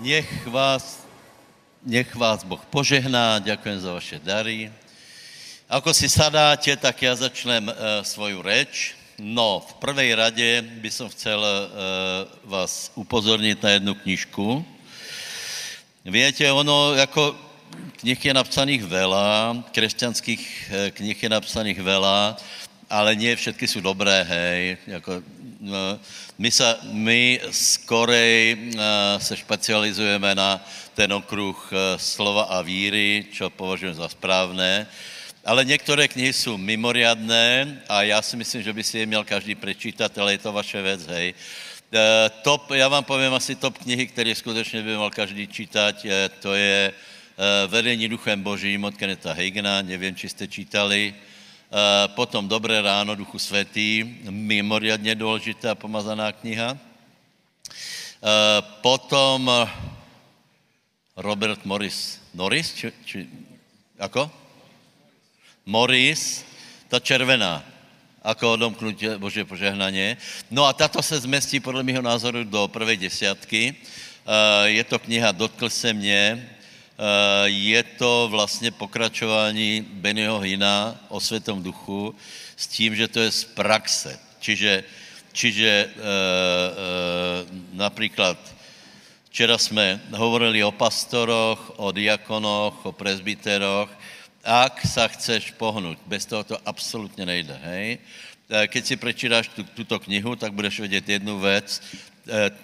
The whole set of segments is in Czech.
Nech vás, nech vás Boh požehná, děkujem za vaše dary. Ako si sadáte, tak já začnem uh, svoju reč. No, v prvej rade by som chcel uh, vás upozornit na jednu knižku. Viete, ono jako knih je napsaných veľa, křesťanských uh, knih je napsaných veľa, ale nie všetky jsou dobré, hej. Jako, my, sa, my skorej uh, se špecializujeme na ten okruh uh, slova a víry, čo považujem za správné. Ale některé knihy jsou mimoriadné a já si myslím, že by si je měl každý prečítat, ale je to vaše věc, hej. Top, já vám povím asi top knihy, které skutečně by mal každý čítat, to je Vedení duchem božím od Keneta Hagena, nevím, či jste čítali. Uh, potom Dobré ráno, duchu svatý, mimoriadně důležitá pomazaná kniha. Uh, potom Robert Morris. Norris? Či, či, ako? Morris, ta červená, ako odomknutí Bože požehnaně. No a tato se zmestí podle mého názoru do prvé desátky. Je to kniha Dotkl se mě, je to vlastně pokračování Bennyho Hina o Světom duchu s tím, že to je z praxe. Čiže, čiže e, e, například včera jsme hovorili o pastoroch, o diakonoch, o prezbiteroch ak sa chceš pohnout, bez toho to absolutně nejde, hej. Keď si prečítáš tu, tuto knihu, tak budeš vědět jednu věc,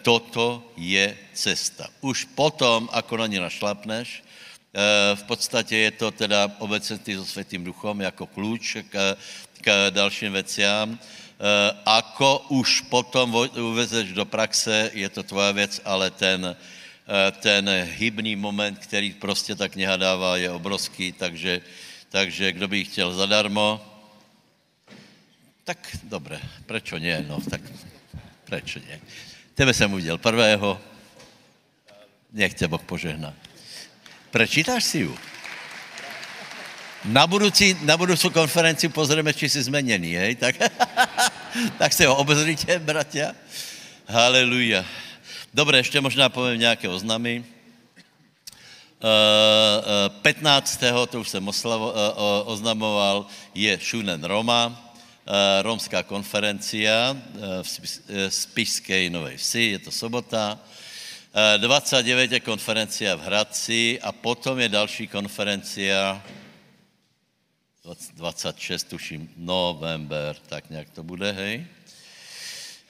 toto je cesta. Už potom, ako na ní našlapneš, e, v podstatě je to teda obecenství so Světým duchom jako klíč k, k dalším veciám. Ako už potom uvezeš do praxe, je to tvoja věc, ale ten, Eh, ten hybný moment, který prostě ta kniha dává, je obrovský, takže, takže kdo by chtěl zadarmo, tak dobré, prečo nie, no, tak prečo nie. Tebe jsem udělal prvého, nech tě Boh požehná. Prečítáš si ju? Na budoucí, na budoucí konferenci pozrieme, či jsi změněný, hej? Tak, tak se ho obzrite, bratia. Haleluja. Dobře, ještě možná povím nějaké oznamy. 15. Eh, eh, to už jsem oslavo, eh, oznamoval, je Šunen Roma, romská konferencia v Spišské Nové Vsi, je to sobota. 29 je konferencia v Hradci a potom je další konferencia 26, tuším, november, tak nějak to bude, hej.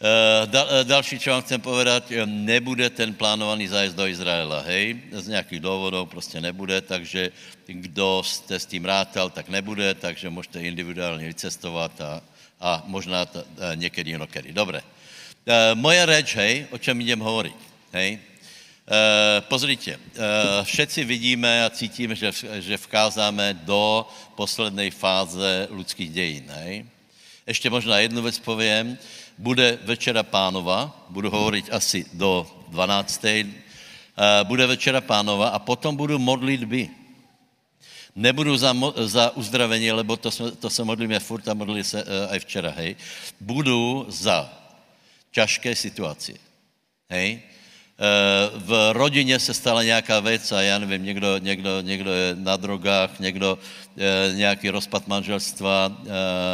Eh, eh, další, co vám chcem povedat, eh, nebude ten plánovaný zájezd do Izraela, hej, z nějakých důvodů prostě nebude, takže kdo jste s tím rátal, tak nebude, takže můžete individuálně vycestovat a, a možná ta, někdy jinokedy. Dobré. Moje reč, hej, o čem jdem hovorit, hej, pozrite, všetci vidíme a cítíme, že, že vkázáme do poslednej fáze lidských dějin, hej. Ještě možná jednu věc povím, bude Večera pánova, budu hovorit asi do 12. Eh, bude Večera pánova a potom budu modlitby. Nebudu za, za uzdravení, lebo to, jsme, to se modlíme furt a modlili se uh, aj včera, hej. Budu za ťažké situaci, hej. Uh, v rodině se stala nějaká věc a já nevím, někdo, někdo, někdo je na drogách, někdo uh, nějaký rozpad manželstva, uh,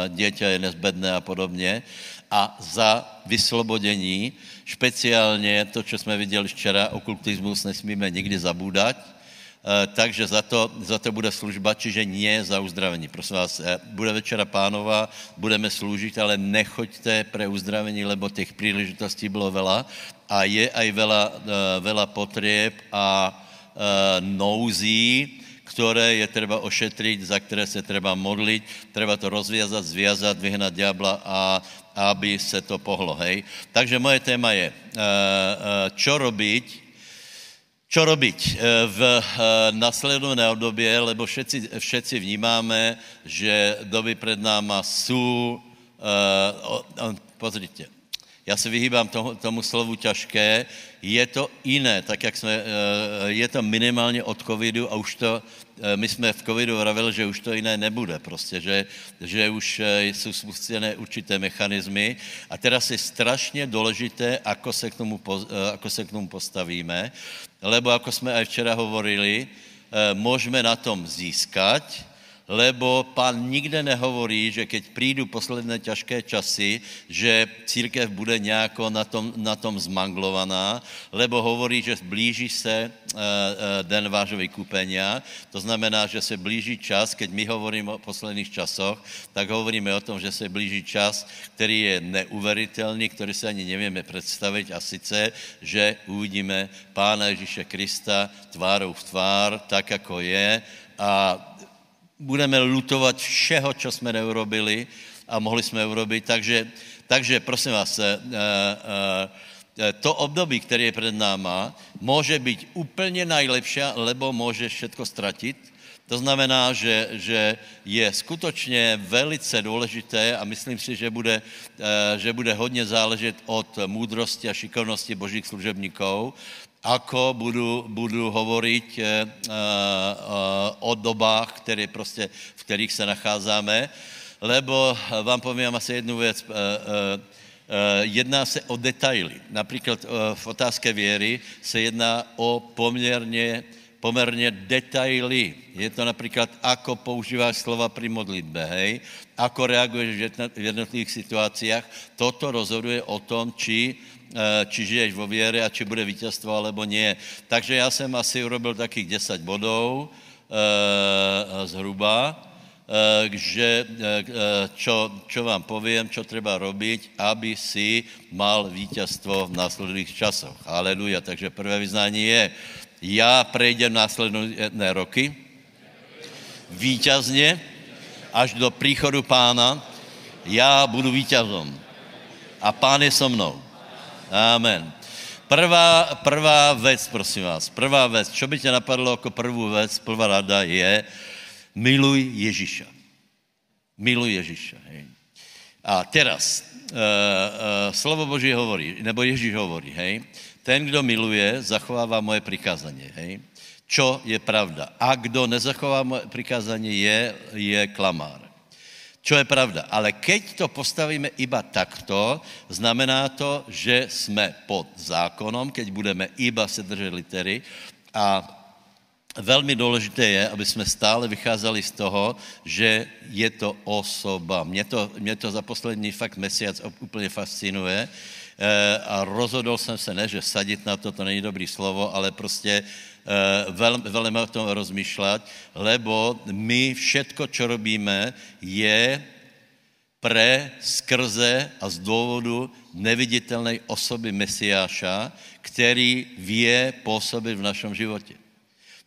dieťa je nezbedné a podobně. A za vyslobodění, speciálně to, co jsme viděli včera, okultismus nesmíme nikdy zabúdať, eh, takže za to, za to bude služba, čiže nie za uzdravení. Prosím vás, eh, bude večera pánova, budeme sloužit, ale nechoďte pre uzdravení, lebo těch příležitostí bylo vela a je aj vela, eh, vela potrieb a nouzí, které je třeba ošetřit, za které se třeba modlit, treba to rozvězat, zvězat, vyhnat diabla a aby se to pohlo, hej. Takže moje téma je, čo robiť, čo robiť? Uh, v uh, nasledovné období, lebo všetci, všetci vnímáme, že doby před náma jsou, uh, uh, pozrite, já se vyhýbám tomu, tomu slovu těžké, je to jiné, tak jak jsme, je to minimálně od covidu a už to, my jsme v covidu vravili, že už to jiné nebude prostě, že, že už jsou spustené určité mechanismy. A teraz je strašně důležité, ako se k tomu, ako se k tomu postavíme, lebo ako jsme aj včera hovorili, můžeme na tom získat, lebo pán nikde nehovorí, že keď prídu posledné ťažké časy, že církev bude nějako na tom, na tom zmanglovaná, lebo hovorí, že blíží se uh, uh, den vášho vykupenia, to znamená, že se blíží čas, keď my hovoríme o posledných časoch, tak hovoríme o tom, že se blíží čas, který je neuveritelný, který se ani nevíme představit. A sice, že uvidíme Pána Ježíše Krista tvárou v tvár, tak, jako je. A budeme lutovat všeho, co jsme neurobili a mohli jsme urobit. Takže, takže prosím vás, eh, eh, to období, které je před náma, může být úplně nejlepší, lebo může všetko ztratit. To znamená, že, že je skutečně velice důležité a myslím si, že bude, eh, že bude hodně záležet od moudrosti a šikovnosti božích služebníků, ako budu, budu hovoriť uh, uh, o dobách, které prostě, v kterých se nacházíme, lebo vám povím asi jednu věc. Uh, jedná se o detaily. Například v otázce věry se jedná o poměrně, poměrně detaily. Je to například, ako používáš slova při modlitbe, hej? Ako reaguješ v jednotlivých situacích. Toto rozhoduje o tom, či Eh, či žiješ vo věre a či bude vítězstvo, alebo nie. Takže já jsem asi urobil takých 10 bodů eh, zhruba, eh, že čo, čo vám povím, čo treba robiť, aby si mal vítězstvo v následných časoch. Aleluja. Takže prvé vyznání je, já prejdem následné roky vítězně až do příchodu pána, já budu vítězom a pán je so mnou. Amen. Prvá, prvá věc, prosím vás, prvá věc, čo by tě napadlo jako první věc, prvá rada je, miluj Ježíša. Miluj Ježíša. Hej. A teraz, uh, uh, slovo Boží hovorí, nebo Ježíš hovorí, hej, ten, kdo miluje, zachovává moje prikázání, hej. Čo je pravda. A kdo nezachová moje prikázání, je, je klamár čo je pravda. Ale keď to postavíme iba takto, znamená to, že jsme pod zákonom, keď budeme iba se držet litery a velmi důležité je, aby jsme stále vycházeli z toho, že je to osoba. Mě to, mě to za poslední fakt mesiac úplně fascinuje eh, a rozhodl jsem se, ne, že sadit na to, to není dobrý slovo, ale prostě vel, velmi o tom rozmýšlet, lebo my všetko, čo robíme, je pre, skrze a z důvodu neviditelné osoby Mesiáša, který vie působit v našem životě.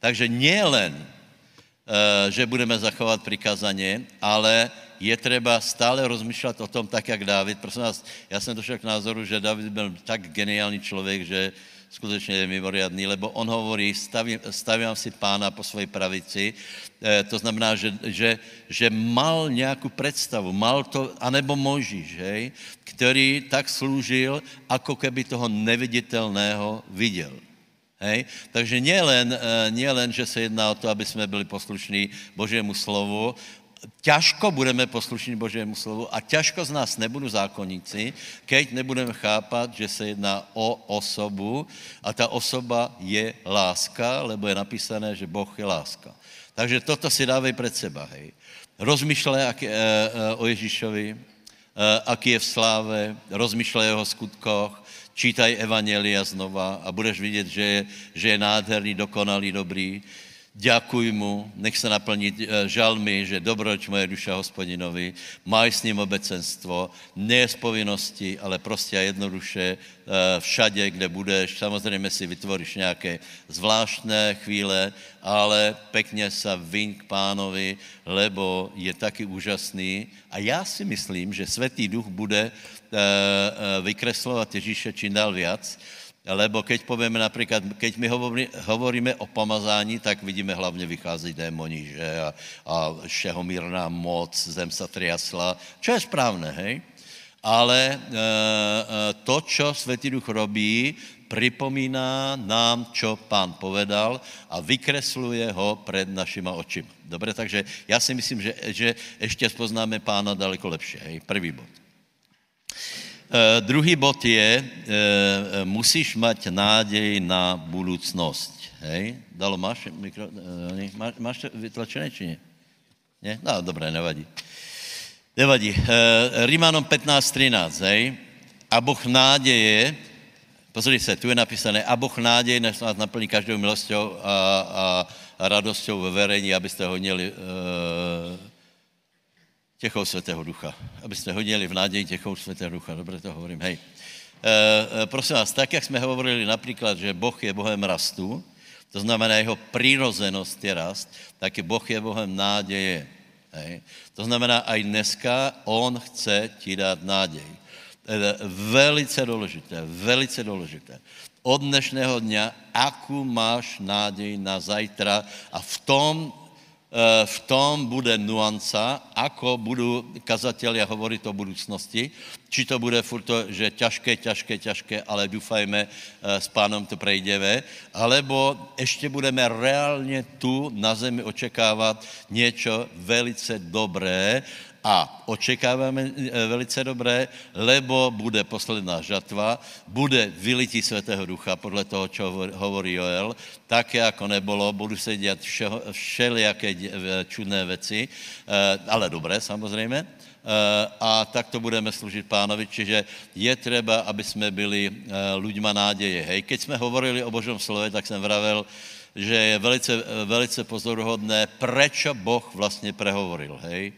Takže nielen, eh, že budeme zachovat přikázání, ale je třeba stále rozmýšlet o tom, tak jak David. Prosím vás, já jsem došel k názoru, že David byl tak geniální člověk, že skutečně je mimoriadný, lebo on hovorí, stavím, stavím si pána po svojej pravici, e, to znamená, že, že, že mal nějakou představu, mal to, anebo Možíš, hej, který tak slúžil, ako keby toho neviditelného viděl. Hej? Takže nielen, e, nielen, že se jedná o to, aby jsme byli poslušní Božímu slovu, ťažko budeme poslušní Božímu slovu a ťažko z nás nebudou zákonníci, keď nebudeme chápat, že se jedná o osobu a ta osoba je láska, lebo je napísané, že Boh je láska. Takže toto si dávej před seba, hej. Rozmýšlej jak, e, e, o Ježíšovi, e, aký je v sláve, rozmýšlej o jeho skutkoch, čítaj Evangelia znova a budeš vidět, že je, že je nádherný, dokonalý, dobrý, Ďakuj mu, nech se naplní eh, žalmy, že dobroč moje duša hospodinovi, maj s ním obecenstvo, ne z povinnosti, ale prostě a jednoduše eh, všade, kde budeš. Samozřejmě si vytvoríš nějaké zvláštné chvíle, ale pekně se vyň k pánovi, lebo je taky úžasný. A já si myslím, že Světý duch bude eh, vykreslovat Ježíše čím dál viac, Lebo keď povieme například, keď my hovoríme o pomazání, tak vidíme hlavně vychází démoni, že? A, a všeho mírná moc, zem se triasla, čo je správné, hej? ale to, čo Světý Duch robí, připomíná nám, čo pán povedal a vykresluje ho před našima očima. Dobře, takže já si myslím, že, že ještě spoznáme pána daleko lepší. Hej, prvý bod. Uh, druhý bod je, uh, musíš mať nádej na budoucnost. Hej? Dalo, máš, mikro, uh, máš, máš to vytlačené, či ne? Ne? No, dobré, nevadí. Nevadí. Uh, Rímanom 15.13, hej? A Boh náděje, Pozri se, tu je napísané, a Boh nádej, než nás naplní každou milosťou a, a, a radosťou ve verení, abyste hodnili e, těchou svatého ducha. Abyste hodnili v náději těchou svatého ducha. Dobře to hovorím, hej. E, prosím vás, tak, jak jsme hovorili například, že Boh je Bohem rastu, to znamená jeho přirozenost je rast, tak je Boh je Bohem náděje. Hej. To znamená, aj dneska On chce ti dát náděj. Velice důležité, velice důležité. Od dnešného dňa, akú máš nádej na zajtra a v tom, v tom bude nuanca, ako budou kazatelia hovoriť o budoucnosti, či to bude furt to, že ťažké, ťažké, ťažké, ale dúfajme, eh, s pánom to prejdeme, alebo ešte budeme reálně tu na zemi očekávat něco velice dobré a očekáváme eh, velice dobré, lebo bude posledná žatva, bude vylití Svatého Ducha, podle toho, čo hovorí Joel, tak, jako nebolo, budu se dělat všelijaké čudné věci, eh, ale dobré samozřejmě, eh, a tak to budeme služit pánovi, čiže je třeba, aby jsme byli ľuďma náděje. Hej, keď jsme hovorili o Božom slove, tak jsem vravel, že je velice, velice pozoruhodné, prečo Boh vlastně prehovoril. Hej?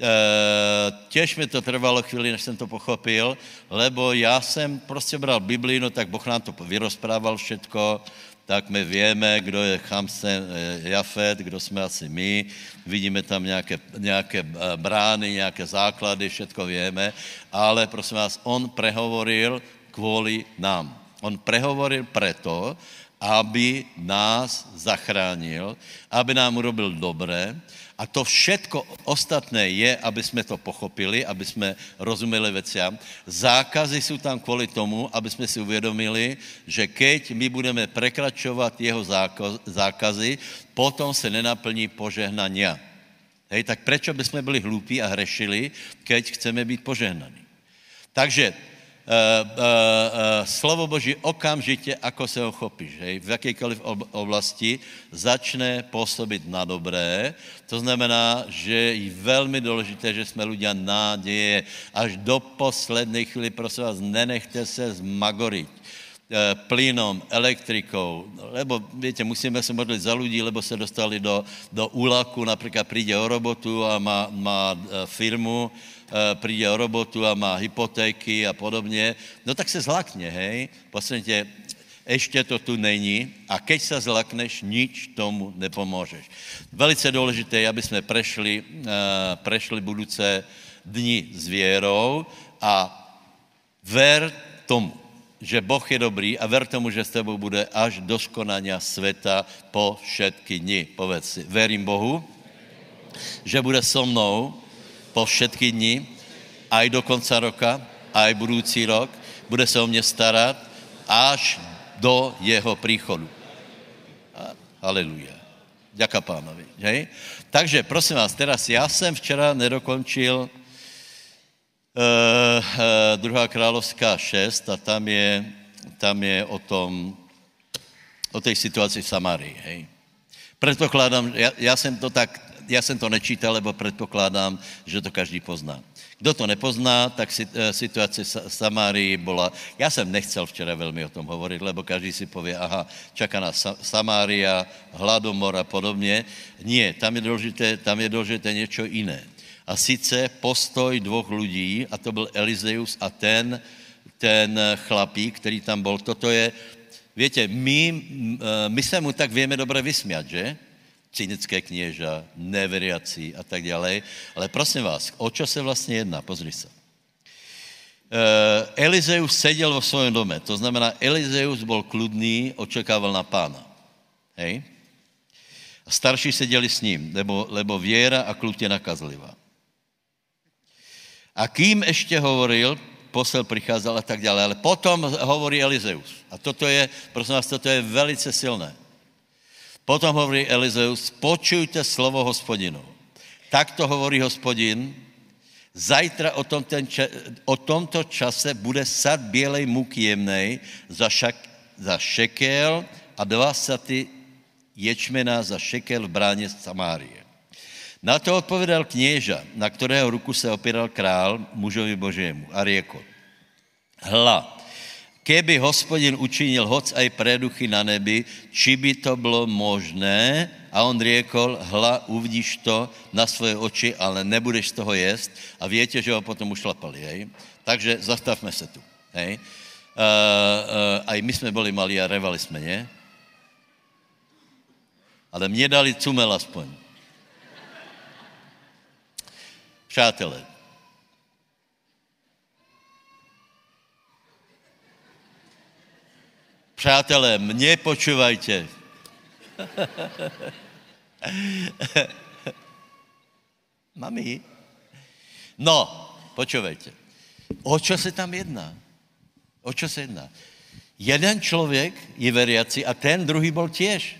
Eh, těž mi to trvalo chvíli, než jsem to pochopil, lebo já jsem prostě bral Biblii, no tak Boh nám to vyrozprával všetko, tak my víme, kdo je Chamsen eh, Jafet, kdo jsme asi my, vidíme tam nějaké, nějaké eh, brány, nějaké základy, všetko víme, ale prosím vás, on prehovoril kvůli nám. On prehovoril preto, aby nás zachránil, aby nám urobil dobré, a to všetko ostatné je, aby jsme to pochopili, aby jsme rozuměli veciam. Zákazy jsou tam kvůli tomu, aby jsme si uvědomili, že keď my budeme prekračovat jeho zákazy, potom se nenaplní požehnania. Hej, tak prečo by jsme byli hlupí a hrešili, keď chceme být požehnaní? Takže slovo Boží okamžitě, ako se ho chopíš, hej, v jakékoliv oblasti, začne působit na dobré. To znamená, že je velmi důležité, že jsme ľudia náděje. Až do poslední chvíli, prosím vás, nenechte se zmagorit plynom, elektrikou, lebo víte, musíme se modlit za lidí, lebo se dostali do, do úlaku, například přijde o robotu a má, má firmu, Eh, přijde o robotu a má hypotéky a podobně, no tak se zlakne, hej. Posledně ještě to tu není a keď se zlakneš, nič tomu nepomůžeš. Velice důležité je, aby jsme prešli, uh, prešli budouce dni s věrou a ver tomu, že Boh je dobrý a ver tomu, že s tebou bude až do skonania světa po všetky dny. Povedz si, verím Bohu, že bude so mnou po všetky dny, aj do konca roka, aj budoucí rok, bude se o mě starat až do jeho příchodu. Haleluja. Děka pánovi. Hej? Takže prosím vás, teraz já jsem včera nedokončil uh, uh, druhá královská 6 a tam je, tam je o tom, o té situaci v Samárii. Hej? Předpokládám, já, já jsem to tak já jsem to nečítal, lebo předpokládám, že to každý pozná. Kdo to nepozná, tak eh, situace Samárii byla, já jsem nechcel včera velmi o tom hovorit, lebo každý si pově, aha, čaká nás Samária, hladomor a podobně. Nie, tam je důležité, tam je důležité něco jiné. A sice postoj dvou lidí, a to byl Elizeus a ten, ten chlapík, který tam byl. Toto je, víte, my, eh, my se mu tak víme dobře vysmět, že? Cynické kněža, neveriací a tak dále. Ale prosím vás, o čo se vlastně jedná? Pozri se. Uh, Elizeus seděl vo svém dome, to znamená, Elizeus byl kludný, očekával na pána. Hej? A starší seděli s ním, lebo, lebo věra a klud je nakazlivá. A kým ještě hovoril, posel přicházel a tak dále. Ale potom hovorí Elizeus. A toto je, prosím vás, toto je velice silné. Potom hovorí Elizeus, počujte slovo hospodinu. Tak to hovorí hospodin, zajtra o, tom ten o tomto čase bude sad bělej muky jemnej za, šak, za šekel a dva saty ječmena za šekel v bráně Samárie. Na to odpovědal kněža, na kterého ruku se opíral král mužovi božému a řekl, hla, keby hospodin učinil hoc aj preduchy na nebi, či by to bylo možné? A on řekl, hla, uvidíš to na svoje oči, ale nebudeš z toho jest. A větě, že ho potom ušlapali, hej? Takže zastavme se tu, hej? Uh, uh, aj my jsme byli malí a revali jsme, ne? Ale mě dali cumel aspoň. Přátelé, Přátelé, mě počúvajte. Mami? No, počúvajte. O čo se tam jedná? O čo se jedná? Jeden člověk je veriaci a ten druhý byl těž.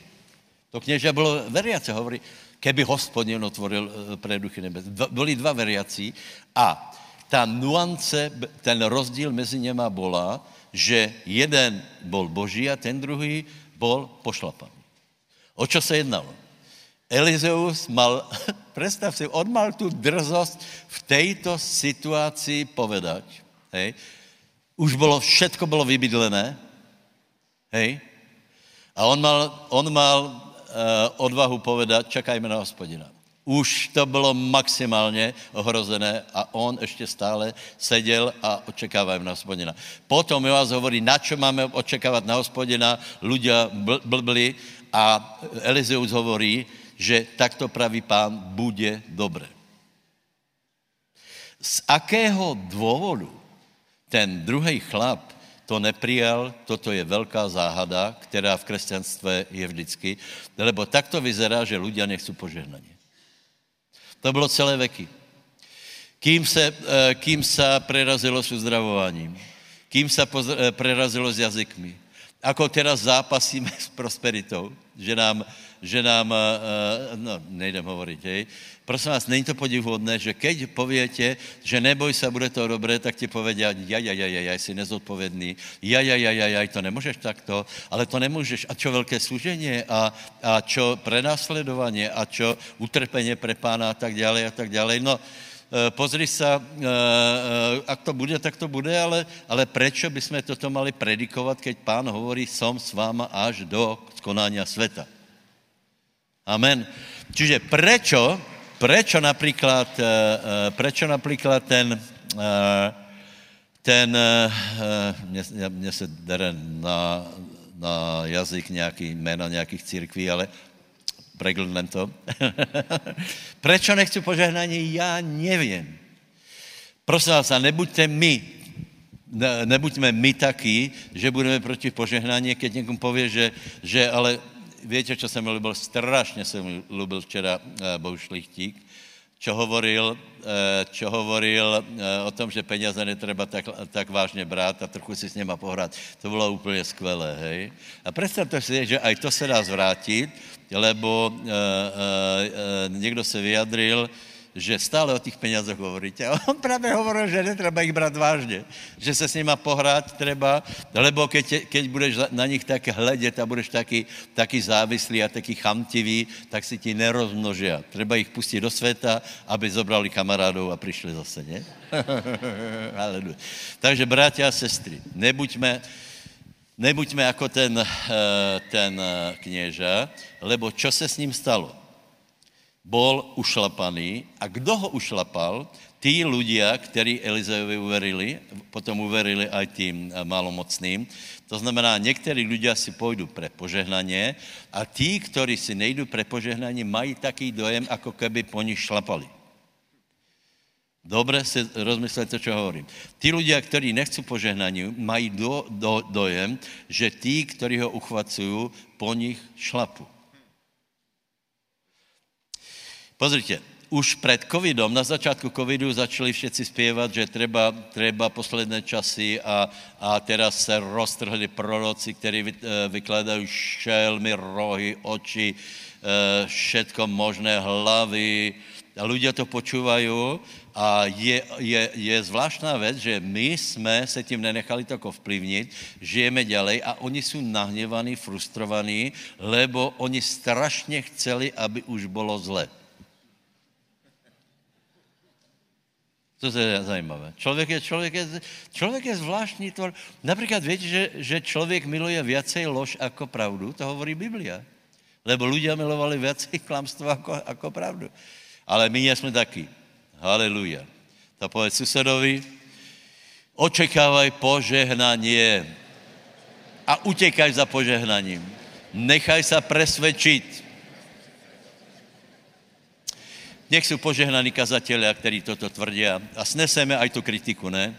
To kněža bylo veriace, hovorí, keby hospodin otvoril eh, preduchy nebes. Byli dva veriaci a ta nuance, ten rozdíl mezi něma byla, že jeden byl boží a ten druhý byl pošlapaný. O čo se jednalo? Elizeus mal, představ si, on mal tu drzost v této situaci povedať, hej, už bylo, všetko bylo vybydlené, hej, a on mal, on mal uh, odvahu povedať, čekajme na hospodina. Už to bylo maximálně ohrozené a on ještě stále seděl a očekávají na hospodina. Potom vás hovorí, na čo máme očekávat na hospodina, ľudia blbli a Elizeus hovorí, že takto pravý pán bude dobré. Z akého důvodu ten druhý chlap to neprijal, toto je velká záhada, která v křesťanstve je vždycky, lebo takto vyzerá, že ľudia nechcú požehnaně. To bylo celé veky. Kým se, eh, kým se prerazilo s uzdravováním, kým se eh, prerazilo s jazykmi, ako teraz zápasíme s prosperitou, že nám, že nám eh, no, nejdem hovoriť, hej, Prosím vás, není to podivuhodné, že keď povětě, že neboj se, bude to dobré, tak ti povedí, ja, ja, ja, ja, ja, jsi nezodpovědný, ja, ja, ja, ja, ja, to nemůžeš takto, ale to nemůžeš. A čo velké služení a, a čo prenásledování a čo utrpení pre pána a tak dále a tak dále. No, e, pozri se, e, ak to bude, tak to bude, ale, ale prečo by sme toto mali predikovat, keď pán hovorí, som s váma až do skonania sveta. Amen. Čiže prečo Prečo například, eh, eh, prečo například ten, eh, ten, mně se dere na, na jazyk nějaký jména nějakých církví, ale preglnem to. Prečo nechci požehnání, já nevím. Prosím vás, a nebuďte my, ne, nebuďme my taky, že budeme proti požehnání, keď někomu pově, že, že ale Víte, čo jsem lubil? Strašně jsem lubil včera uh, Bohu Šlichtík, čo hovoril, čo hovoril uh, o tom, že peněze netreba tak, tak vážně brát a trochu si s něma pohrát. To bylo úplně skvělé, hej. A představte si, že aj to se dá zvrátit, lebo někdo se vyjadril, že stále o těch penězích hovoríte. A on právě hovoril, že netreba ich brát vážně, že se s nima pohrát treba, lebo keď, keď budeš na nich tak hledět a budeš taky, taky závislý a taky chamtivý, tak si ti nerozmnoží. Treba ich pustit do světa, aby zobrali kamarádů a přišli zase, ne? Takže, bratě a sestry, nebuďme, nebuďme jako ten, eh, ten eh, kněža, lebo čo se s ním stalo? Bol ušlapaný. A kdo ho ušlapal? Tí ľudia, ktorí Elizejovi uverili, potom uverili aj tým eh, malomocným. To znamená, někteří ľudia si půjdu pre požehnanie a tí, ktorí si nejdu pre požehnanie, mají taký dojem, ako keby po nich šlapali. Dobre si rozmyslete, čo hovorím. Tí ľudia, ktorí nechcú požehnanie, mají do, do, dojem, že tí, ktorí ho uchvacujú, po nich šlapu. Pozrite, už před covidom, na začátku covidu začali všetci zpěvat, že treba, treba posledné časy a, a teraz se roztrhli proroci, kteří eh, vykladají šelmy, rohy, oči, eh, všetko možné, hlavy. A ľudia to počúvajú a je, je, je zvláštná věc, že my jsme se tím nenechali tako vplyvnit, žijeme ďalej a oni jsou nahněvaní, frustrovaní, lebo oni strašně chceli, aby už bylo zle. To je zajímavé. Člověk je, člověk je, člověk je zvláštní tvor. Například víte, že, že člověk miluje viacej lož jako pravdu, to hovorí Biblia. Lebo ľudia milovali viacej klamstvo jako, jako pravdu. Ale my jsme taky. Haleluja. To povedz susedovi, očekávaj požehnanie a utekaj za požehnaním. Nechaj sa presvedčiť. Nech jsou požehnaní kazatelia, kteří toto tvrdí a sneseme aj tu kritiku, ne?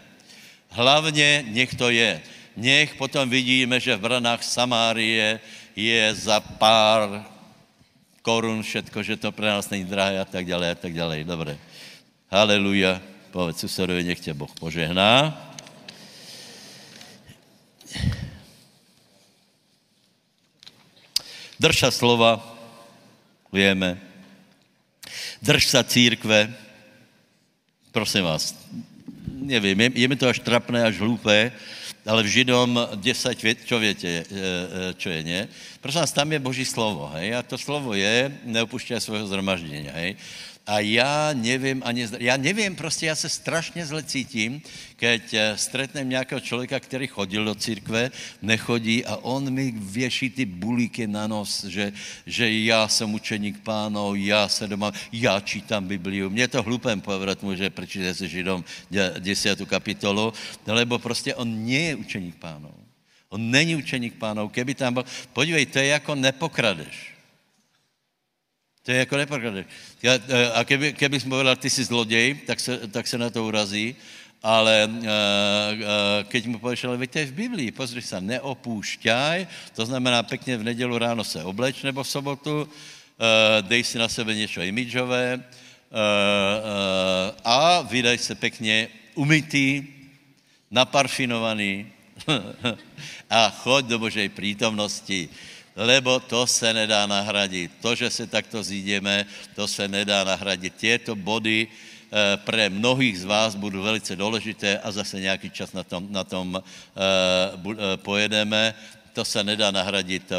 Hlavně nech to je. Nech potom vidíme, že v branách Samárie je za pár korun všetko, že to pro nás není drahé a tak dále a tak dále. Dobré. Haleluja. Povedz susedovi, nech tě Boh požehná. Drž sa slova, vieme. Drž sa církve. Prosím vás, nevím, je, je mi to až trapné, až hlupé, ale v Židom 10, čo viete, čo je, nie? Prosím vás, tam je Boží slovo, hej? A to slovo je, neupušťaj svého zhromaždění, hej? A já nevím ani, já nevím, prostě já se strašně zle cítím, keď eh, stretnem nějakého člověka, který chodil do církve, nechodí a on mi věší ty bulíky na nos, že, že já jsem učeník pánov, já se doma, já čítám Bibliu. Mě to hlupem povedat mu, že prečíte se Židom desiatu kapitolu, lebo prostě on nie je učeník pánov. On není učeník pánov. Keby tam byl, podívej, to je jako nepokradeš. To je jako nepokladné. E, a keby, keby jsme povedal, ty jsi zloděj, tak se, tak se na to urazí, ale uh, uh, keď mu pověš, ale je v Biblii, pozri se, neopúšťaj, to znamená pěkně v nedělu ráno se obleč, nebo v sobotu, uh, dej si na sebe něco imidžové uh, uh, a vydaj se pěkně umytý, naparfinovaný a choď do Božej prítomnosti lebo to se nedá nahradit. To, že se takto zídeme, to se nedá nahradit. Těto body eh, pre mnohých z vás budou velice důležité a zase nějaký čas na tom, na tom uh, pojedeme. To se nedá nahradit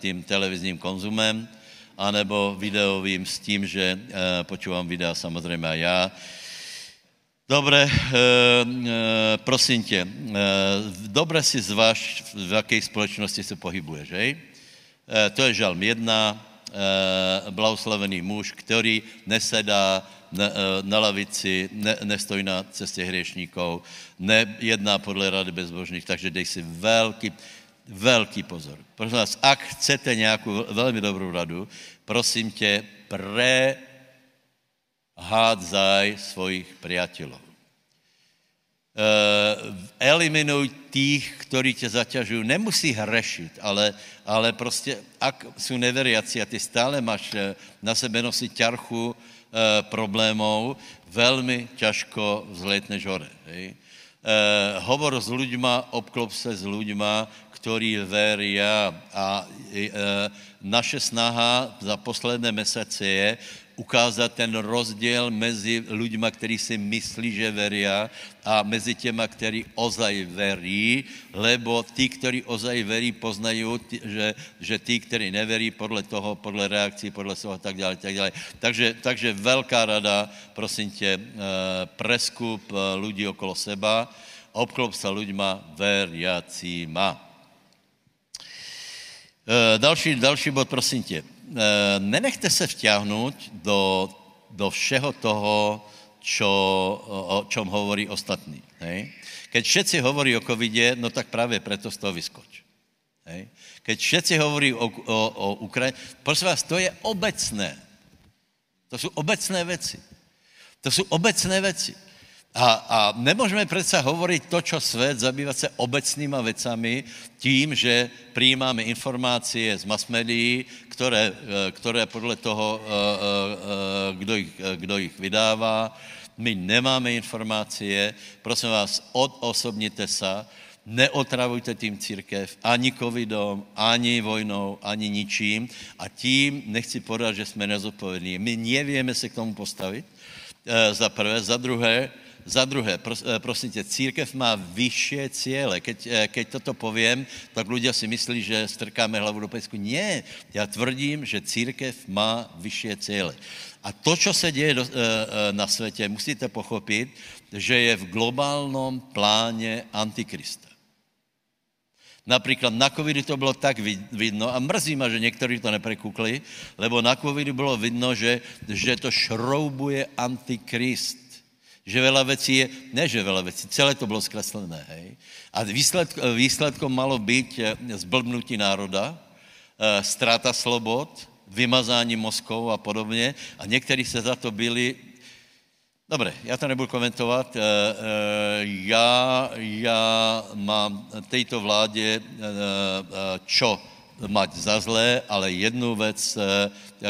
tím televizním konzumem, anebo videovým s tím, že počúvam videa samozřejmě a já. Dobre, prosím tě, dobre si zváž, v jaké společnosti se pohybuješ, hej? Eh, to je žalm 1, eh, blahoslavený muž, který nesedá na, eh, na lavici, ne, nestojí na cestě hriešníkov, nejedná podle rady bezbožných, takže dej si velký, velký pozor. Prosím vás, ak chcete nějakou velmi dobrou radu, prosím tě, prehádzaj svojich priateľov. Eh, eliminuj tých, ktorí tě zaťažují. Nemusí hrešit, ale, ale prostě, ak jsou neveriaci a ty stále máš eh, na sebe nosit ťarchu e, problémov, velmi těžko vzletneš hore. Hej? E, hovor s ľuďma, obklop se s ľuďma, ktorí veria a e, naše snaha za posledné měsíce je, ukázat ten rozdíl mezi lidmi, kteří si myslí, že veria a mezi těma, kteří ozaj verí, lebo tí, kteří ozaj verí, poznají, že, že tí, kteří neverí, podle toho, podle reakcí, podle toho tak dále, tak dále. Takže, takže velká rada, prosím tě, eh, preskup eh, lidí okolo seba, obklop se ľuďma veriacíma. Eh, další, další bod, prosím tě. Eh, nenechte se vťahnout do, do všeho toho, čo, o čom hovorí ostatní. Hej? Keď všetci hovorí o covidě, no tak právě preto z toho vyskoč. Hej? Keď všetci hovorí o, o, o Ukrajině, prosím vás, to je obecné. To jsou obecné věci. To jsou obecné věci. A, a nemůžeme přece hovoriť to, čo svět, zabývat se obecnýma vecami tím, že přijímáme informácie z mass médií, které, které podle toho, kdo jich, kdo jich vydává, my nemáme informácie, prosím vás, odosobnite se, neotravujte tím církev ani covidom, ani vojnou, ani ničím a tím nechci podat, že jsme nezodpovědní. My nevíme se k tomu postavit, za prvé. Za druhé, za druhé, pros, e, prosím tě, církev má vyšší cíle. Keď, e, keď toto povím, tak lidé si myslí, že strkáme hlavu do pesku. Ne, já tvrdím, že církev má vyšší cíle. A to, co se děje do, na světě, musíte pochopit, že je v globálnom pláně Antikrista. Například na covidu to bylo tak vidno a mrzí ma, že někteří to neprekukli, lebo na covidu bylo vidno, že, že to šroubuje antikrist. Že veľa věcí je, ne že veľa věcí, celé to bylo zkreslené, hej. A výsledk, výsledkom malo být eh, zblbnutí národa, eh, ztráta slobod, vymazání mozkov a podobně a někteří se za to byli Dobře, já to nebudu komentovat. Eh, já, já mám této vládě čo mať za zlé, ale jednu věc,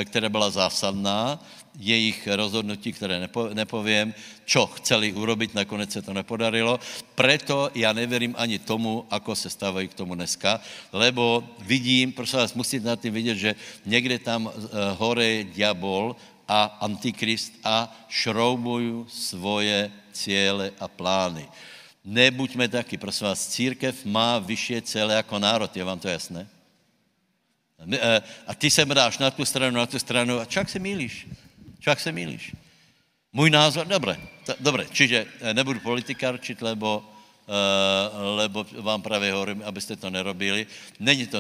která byla zásadná, jejich rozhodnutí, které nepo, nepovím, čo chceli urobiť, nakonec se to nepodarilo. Preto já nevěřím ani tomu, ako se stávají k tomu dneska, lebo vidím, prosím vás, musíte na tím vidět, že někde tam hore diabol a antikrist a šroubují svoje cíle a plány. Nebuďme taky, prosím vás, církev má vyšší cíle jako národ, je vám to jasné? E, a ty se dáš na tu stranu, na tu stranu a čak se mílíš. Čak se mílíš. Můj názor, dobré, dobré, čiže e, nebudu politikarčit, lebo, uh, lebo vám právě hovorím, abyste to nerobili. Není to,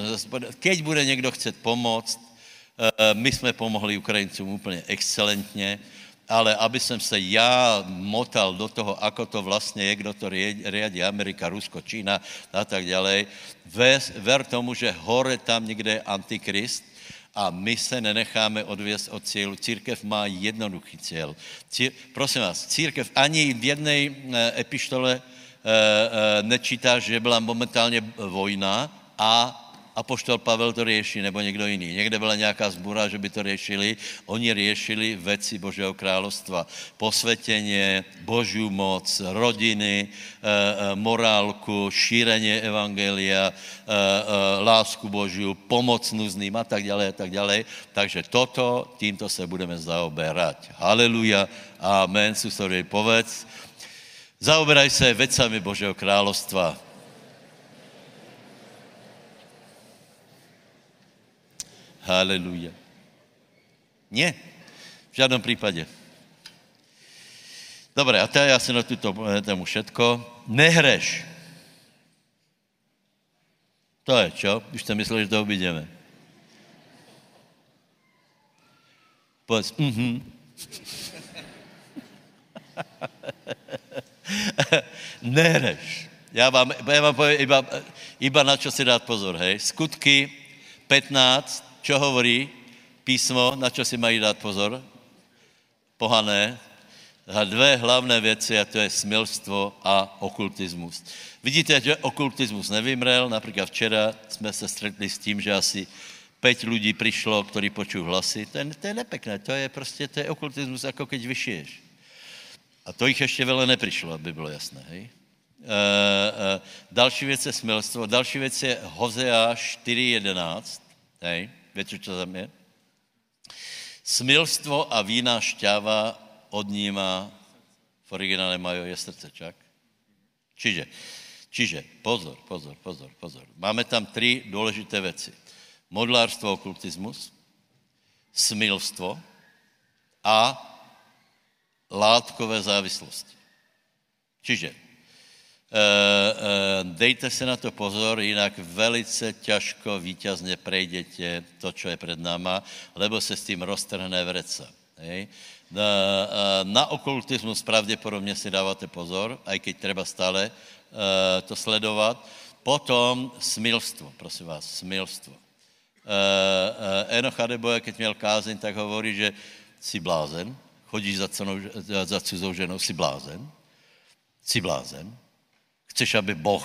keď bude někdo chcet pomoct, Eh, my jsme pomohli Ukrajincům úplně excelentně, ale aby jsem se já motal do toho, ako to vlastně je, kdo to riadí, Amerika, Rusko, Čína a tak dále, ver tomu, že hore tam někde je antikrist a my se nenecháme odvěst od cílu. Církev má jednoduchý cíl. Cír, prosím vás, církev ani v jedné eh, epištole eh, nečítá, že byla momentálně vojna a Apoštol Pavel to řeší, nebo někdo jiný. Někde byla nějaká zbura, že by to řešili. Oni řešili věci Božího královstva. Posvětěně, Boží moc, rodiny, eh, eh, morálku, šíření evangelia, eh, lásku Božiu, pomoc nuzným a tak dále a tak dále. Takže toto, tímto se budeme zaoberat. Haleluja, amen, susorej, povedz. Zaoberaj se vecami Božího královstva. Haleluja. Ne, v žádném případě. Dobré, a teď já se na tuto tému všetko. Nehreš. To je, čo? Už jste mysleli, že to obídeme. Povedz, mhm. Nehreš. Já vám, já vám povím iba, iba na čo si dát pozor, hej. Skutky 15, Čo hovorí písmo, na čo si mají dát pozor? Pohané. A dvě hlavné věci, a to je smilstvo a okultismus. Vidíte, že okultismus nevymrel. Například včera jsme se stretli s tím, že asi pět lidí přišlo, ktorí počují hlasy. To je, to je nepekné, to je prostě, to je okultismus, jako keď vyšiješ. A to jich ještě vele neprišlo, aby bylo jasné. Hej? E, e, další věc je smilstvo, další věc je Hozea 4.11. Hej? Víte, co tam je? Smilstvo a vína šťáva odníma, v originále mají je srdce, čak? Čiže, čiže, pozor, pozor, pozor, pozor. Máme tam tři důležité věci. Modlárstvo, okultismus, smilstvo a látkové závislosti. Čiže dejte se na to pozor, jinak velice těžko vítězně prejdete to, co je před náma, lebo se s tím roztrhne vreca. Hej? Na, eh, na okultismus pravděpodobně si dáváte pozor, aj keď treba stále to sledovat. Potom smilstvo, prosím vás, smilstvo. Enoch Adeboje, keď měl kázeň, tak hovorí, že si blázen, chodíš za, cenou, za cizou ženou, si blázen. Jsi blázen? Chceš, aby Boh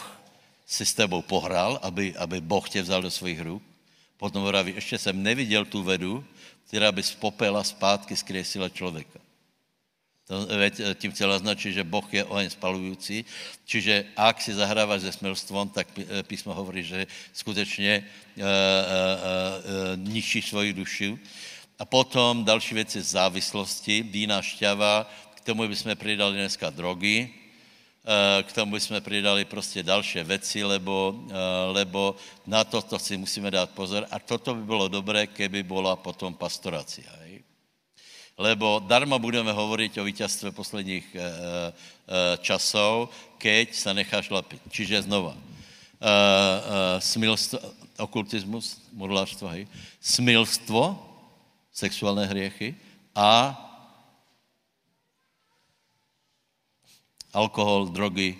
si s tebou pohrál, aby, aby Boh tě vzal do svých ruk? Potom vraví, ještě jsem neviděl tu vedu, která by z popela zpátky skresila člověka. To, veď, tím chtěl naznačit, že Boh je oheň spalující, čiže ak si zahráváš se smilstvom, tak písmo hovorí, že skutečně e, e, e, ničíš svoji duši. A potom další věc je závislosti, vína, šťava, k tomu bychom přidali dneska drogy, k tomu bychom přidali prostě další věci, lebo, lebo na toto si musíme dát pozor. A toto by bylo dobré, keby byla potom pastoracia. Hej? lebo darma budeme hovoriť o víťazstve posledních e, e, časov, keď sa necháš lapiť. Čiže znova, smilstvo, okultismus, modlářstvo, hej, smilstvo, sexuální hriechy a alkohol, drogy,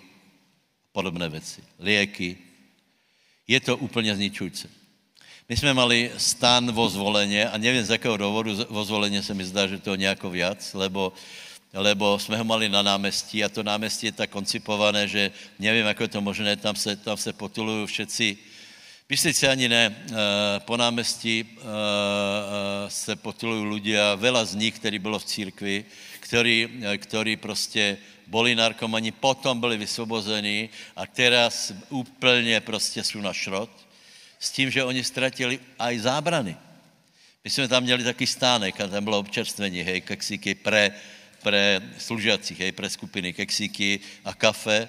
podobné věci, lieky. Je to úplně zničující. My jsme mali stan vo zvoleně a nevím z jakého důvodu vo zvoleně se mi zdá, že to je nějako viac, lebo, lebo jsme ho mali na námestí a to námestí je tak koncipované, že nevím, jak je to možné, tam se, tam se potulují všetci, Myslíte ani ne, eh, po námestí eh, eh, se potulují ľudia, veľa z nich, který bylo v církvi, který, který prostě boli narkomani, potom byli vysvobození a teraz úplně prostě jsou na šrot s tím, že oni ztratili aj zábrany. My jsme tam měli taky stánek a tam bylo občerstvení, hej, keksíky pre, pre služacích, hej, pre skupiny, keksíky a kafe.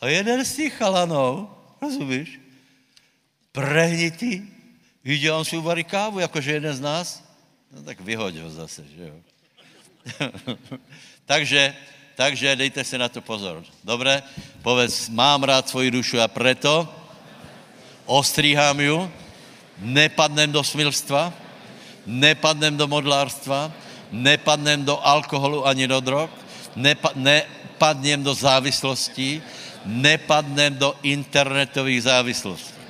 A jeden z těch chalanů, rozumíš, prehnitý, viděl, on si uvarí kávu, jakože jeden z nás, no tak vyhoď ho zase, že jo. takže, takže dejte si na to pozor. Dobré? Povedz, mám rád svoji dušu a preto ostříhám ju, nepadnem do smilstva, nepadnem do modlárstva, nepadnem do alkoholu ani do drog, nepa, nepadnem do závislostí, nepadnem do internetových závislostí.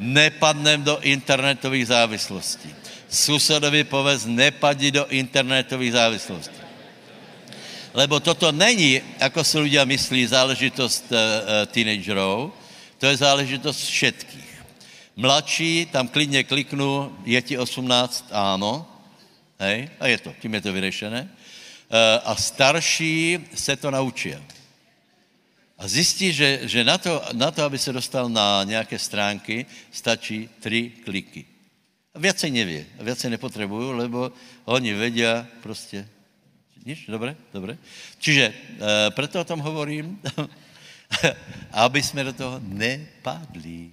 Nepadnem do internetových závislostí. Susedovi povedz, nepadni do internetových závislostí. Lebo toto není, jako si ľudia myslí, záležitost uh, uh, teenagerů, to je záležitost všetkých. Mladší, tam klidně kliknu, je ti 18, ano, hej, a je to, tím je to vyřešené. E, a starší se to naučí. A zjistí, že, že na, to, na to, aby se dostal na nějaké stránky, stačí tři kliky. A viacej nevě, a viacej nepotřebuju, lebo oni vědí prostě Nič? Dobre? Dobre. Čiže e, preto o tom hovorím, aby jsme do toho nepadli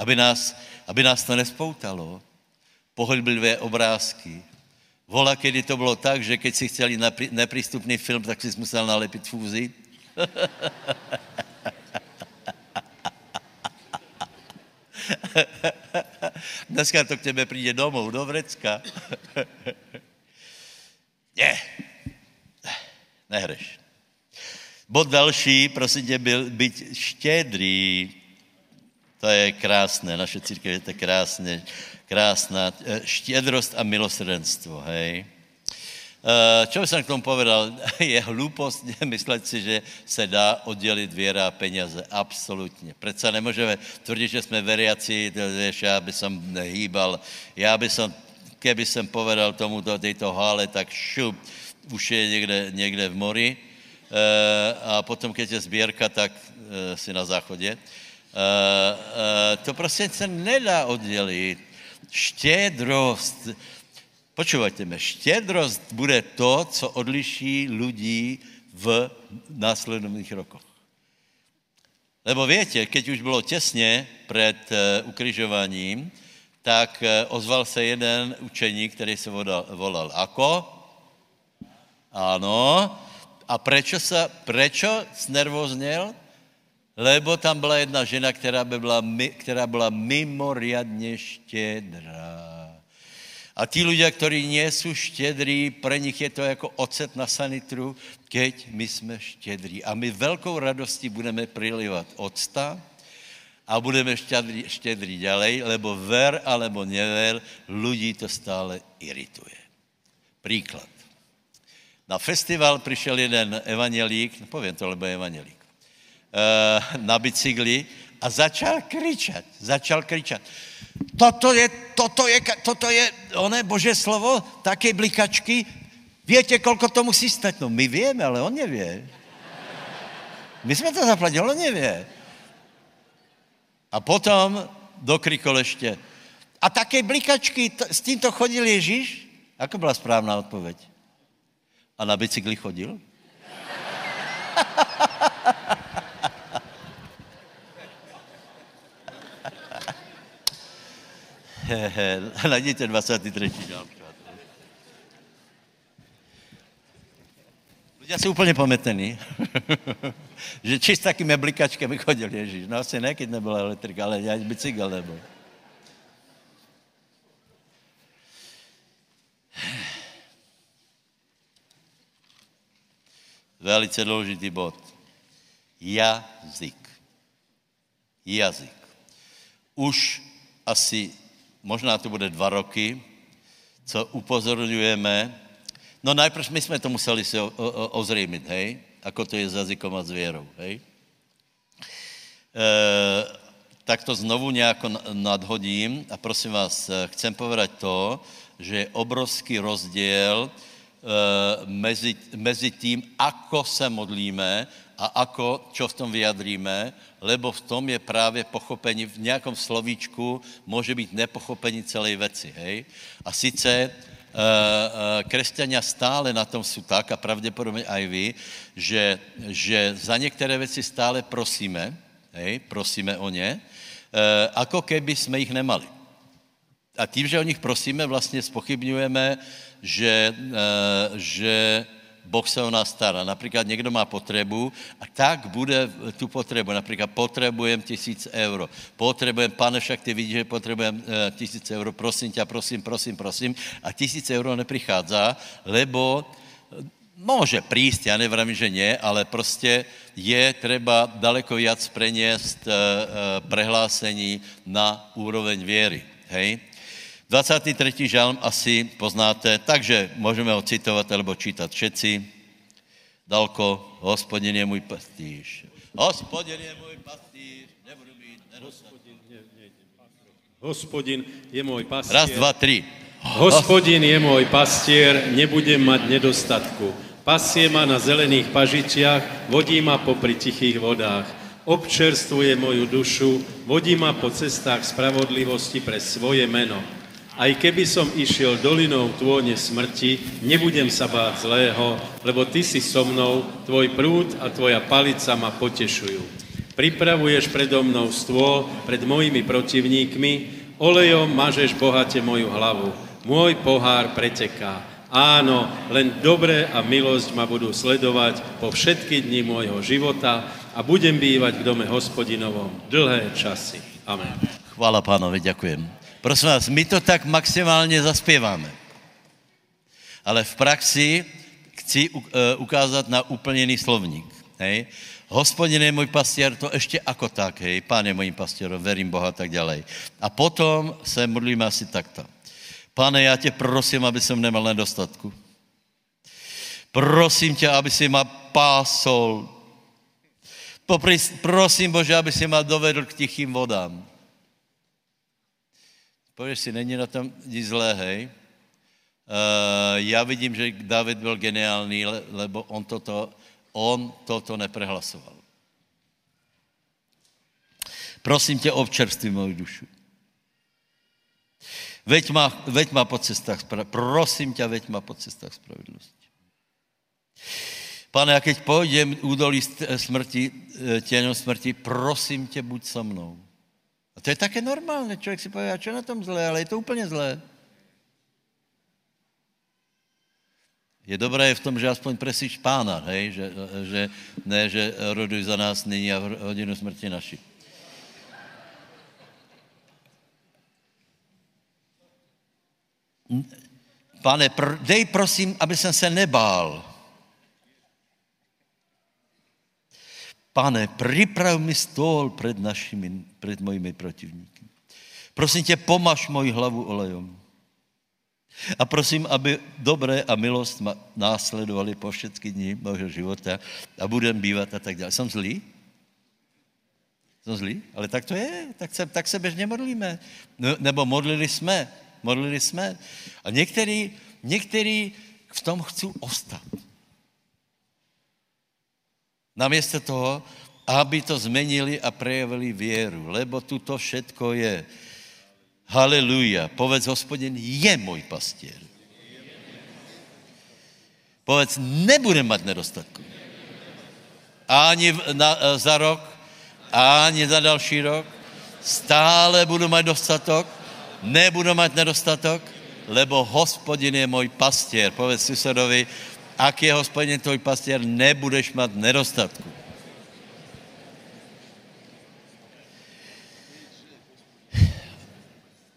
aby nás, aby nás to nespoutalo. Pohodblivé obrázky. Vola, kedy to bylo tak, že keď si chtěli nepřístupný film, tak si musel nalepit fúzi. Dneska to k tebe přijde domů, do vrecka. ne, nehreš. Bod další, prosím tě, byl být štědrý. To je krásné, naše církev je to krásné, krásná. Eh, štědrost a milosrdenstvo, hej. Eh, čo jsem k tomu povedal? Je hloupost myslet si, že se dá oddělit věra a peněze. Absolutně. Přece nemůžeme tvrdit, že jsme veriaci, víš, já by som hýbal, já by som, keby jsem povedal tomuto, této hále, tak šup, už je někde, někde v mori. Eh, a potom, když je sbírka, tak si na záchodě. Uh, uh, to prostě se nedá oddělit. Štědrost, počúvajte mě, štědrost bude to, co odliší lidí v následných rokoch. Lebo větě, keď už bylo těsně před ukryžováním, tak uh, ozval se jeden učeník, který se volal, Ako? Ano. A prečo, sa, prečo znervozněl? Lebo tam byla jedna žena, která, by byla, která byla mimoriadně štědrá. A ti lidé, kteří nejsou štědrí, pro nich je to jako ocet na sanitru, keď my jsme štědrí. A my velkou radostí budeme prilivat octa a budeme štědrí, štědrí ďalej, lebo ver alebo never, lidí to stále irituje. Příklad. Na festival přišel jeden evangelík, povím to, lebo je evangelík, na bicykli a začal kričet, začal kričet. Toto je, toto je, toto je, oné bože slovo, také blikačky, Víte, kolko to musí stát? No my víme, ale on nevě. My jsme to zaplatili, on nevě. A potom dokrikol ještě. A také blikačky, s tímto chodil Ježíš? Ako byla správná odpověď? A na bicykli chodil? Najděte 23. žálm. Já jsem úplně pamětený, že či s takými blikačkami chodil Ježíš. No asi ne, když nebyla elektrika, ale já bicykl nebyl. Velice důležitý bod. Jazyk. Jazyk. Už asi, možná to bude dva roky, co upozorňujeme No najprv my jsme to museli si ozřejmit, hej? Ako to je s jazykom a s věrou, hej? E, tak to znovu nějak nadhodím a prosím vás, e, chcem povedať to, že je obrovský rozdíl e, mezi, mezi tím, ako se modlíme a ako, čo v tom vyjadríme, lebo v tom je právě pochopení, v nějakom slovíčku může být nepochopení celé věci, hej? A sice křesťania stále na tom jsou tak, a pravděpodobně aj vy, že, že za některé věci stále prosíme, hej, prosíme o ně, eh, ako keby jsme jich nemali. A tím, že o nich prosíme, vlastně spochybňujeme, že, že Boh se o nás stará. Například někdo má potřebu a tak bude tu potřebu. Například potřebujem tisíc euro. Potřebujem, pane, však ty vidíš, že potřebujem e, tisíc euro. Prosím tě, prosím, prosím, prosím. A tisíc euro neprichádza, lebo eh, Může prísť, já nevím, že ne, ale prostě je třeba daleko viac preniesť e, e, prehlásení na úroveň věry. Hej? 23. žalm asi poznáte, takže můžeme ho citovat alebo čítat všetci. Dalko, hospodin je můj pastýř. Hospodin je můj pastýř, nebudu mít nedostatek. Hospodin je můj pastýř. Raz, dva, tři. Hospodin je můj pastier, nebudem mať nedostatku. Pasie ma na zelených pažičiach, vodí ma popri tichých vodách. Občerstvuje moju dušu, vodí ma po cestách spravodlivosti pre svoje meno. Aj keby som išiel dolinou tvône smrti, nebudem sa báť zlého, lebo ty si so mnou, tvoj prúd a tvoja palica ma potešujú. Pripravuješ predo mnou stôl pred mojimi protivníkmi, olejom mažeš bohate moju hlavu. Môj pohár preteká. Áno, len dobré a milosť ma budú sledovať po všetky dni môjho života a budem bývať v dome hospodinovom dlhé časy. Amen. Chvála pánovi, ďakujem. Prosím vás, my to tak maximálně zaspěváme. Ale v praxi chci eh, ukázat na úplně jiný slovník. Hej? Hospodin je můj pastier, to ještě ako tak, hej, pán je mojím pastierom, verím Boha a tak ďalej. A potom se modlíme asi takto. Pane, já tě prosím, aby jsem nemal nedostatku. Prosím tě, aby si ma pásol. Prosím Bože, aby si ma dovedl k tichým vodám. Pověš si, není na tom nic zlé, hej? Uh, já vidím, že David byl geniální, lebo on toto, on toto neprehlasoval. Prosím tě, občerství moji dušu. Veď má, veď má po cestách Prosím tě, veď má po cestách spravedlnosti. Pane, a keď půjdem údolí smrti, eh, těnou smrti, prosím tě, buď so mnou. A to je také normálné. Člověk si pově, a čo na tom zlé, ale je to úplně zlé. Je dobré v tom, že aspoň presíš pána, hej? Že, že, ne, že roduj za nás nyní a v hodinu smrti naši. Pane, dej prosím, aby jsem se nebál. Pane, připrav mi stůl před našimi, před mojimi protivníky. Prosím tě, pomaž moji hlavu olejom. A prosím, aby dobré a milost následovali po všetky dní mého života a budem bývat a tak dále. Jsem zlý? Jsem zlý? Ale tak to je, tak se, tak se běžně modlíme. No, nebo modlili jsme, modlili jsme. A některý, některý v tom chcou ostat. Namiesto toho, aby to zmenili a prejavili věru, lebo tu to všetko je. Haleluja. Povedz, hospodin je můj pastěr. Povedz, nebudem mať nedostatku. Ani na, za rok, ani za další rok. Stále budu mať dostatok, nebudu mať nedostatok, lebo hospodin je můj pastěr. Povedz susedovi, ak je hospodin tvoj pastěr, nebudeš mať nedostatku.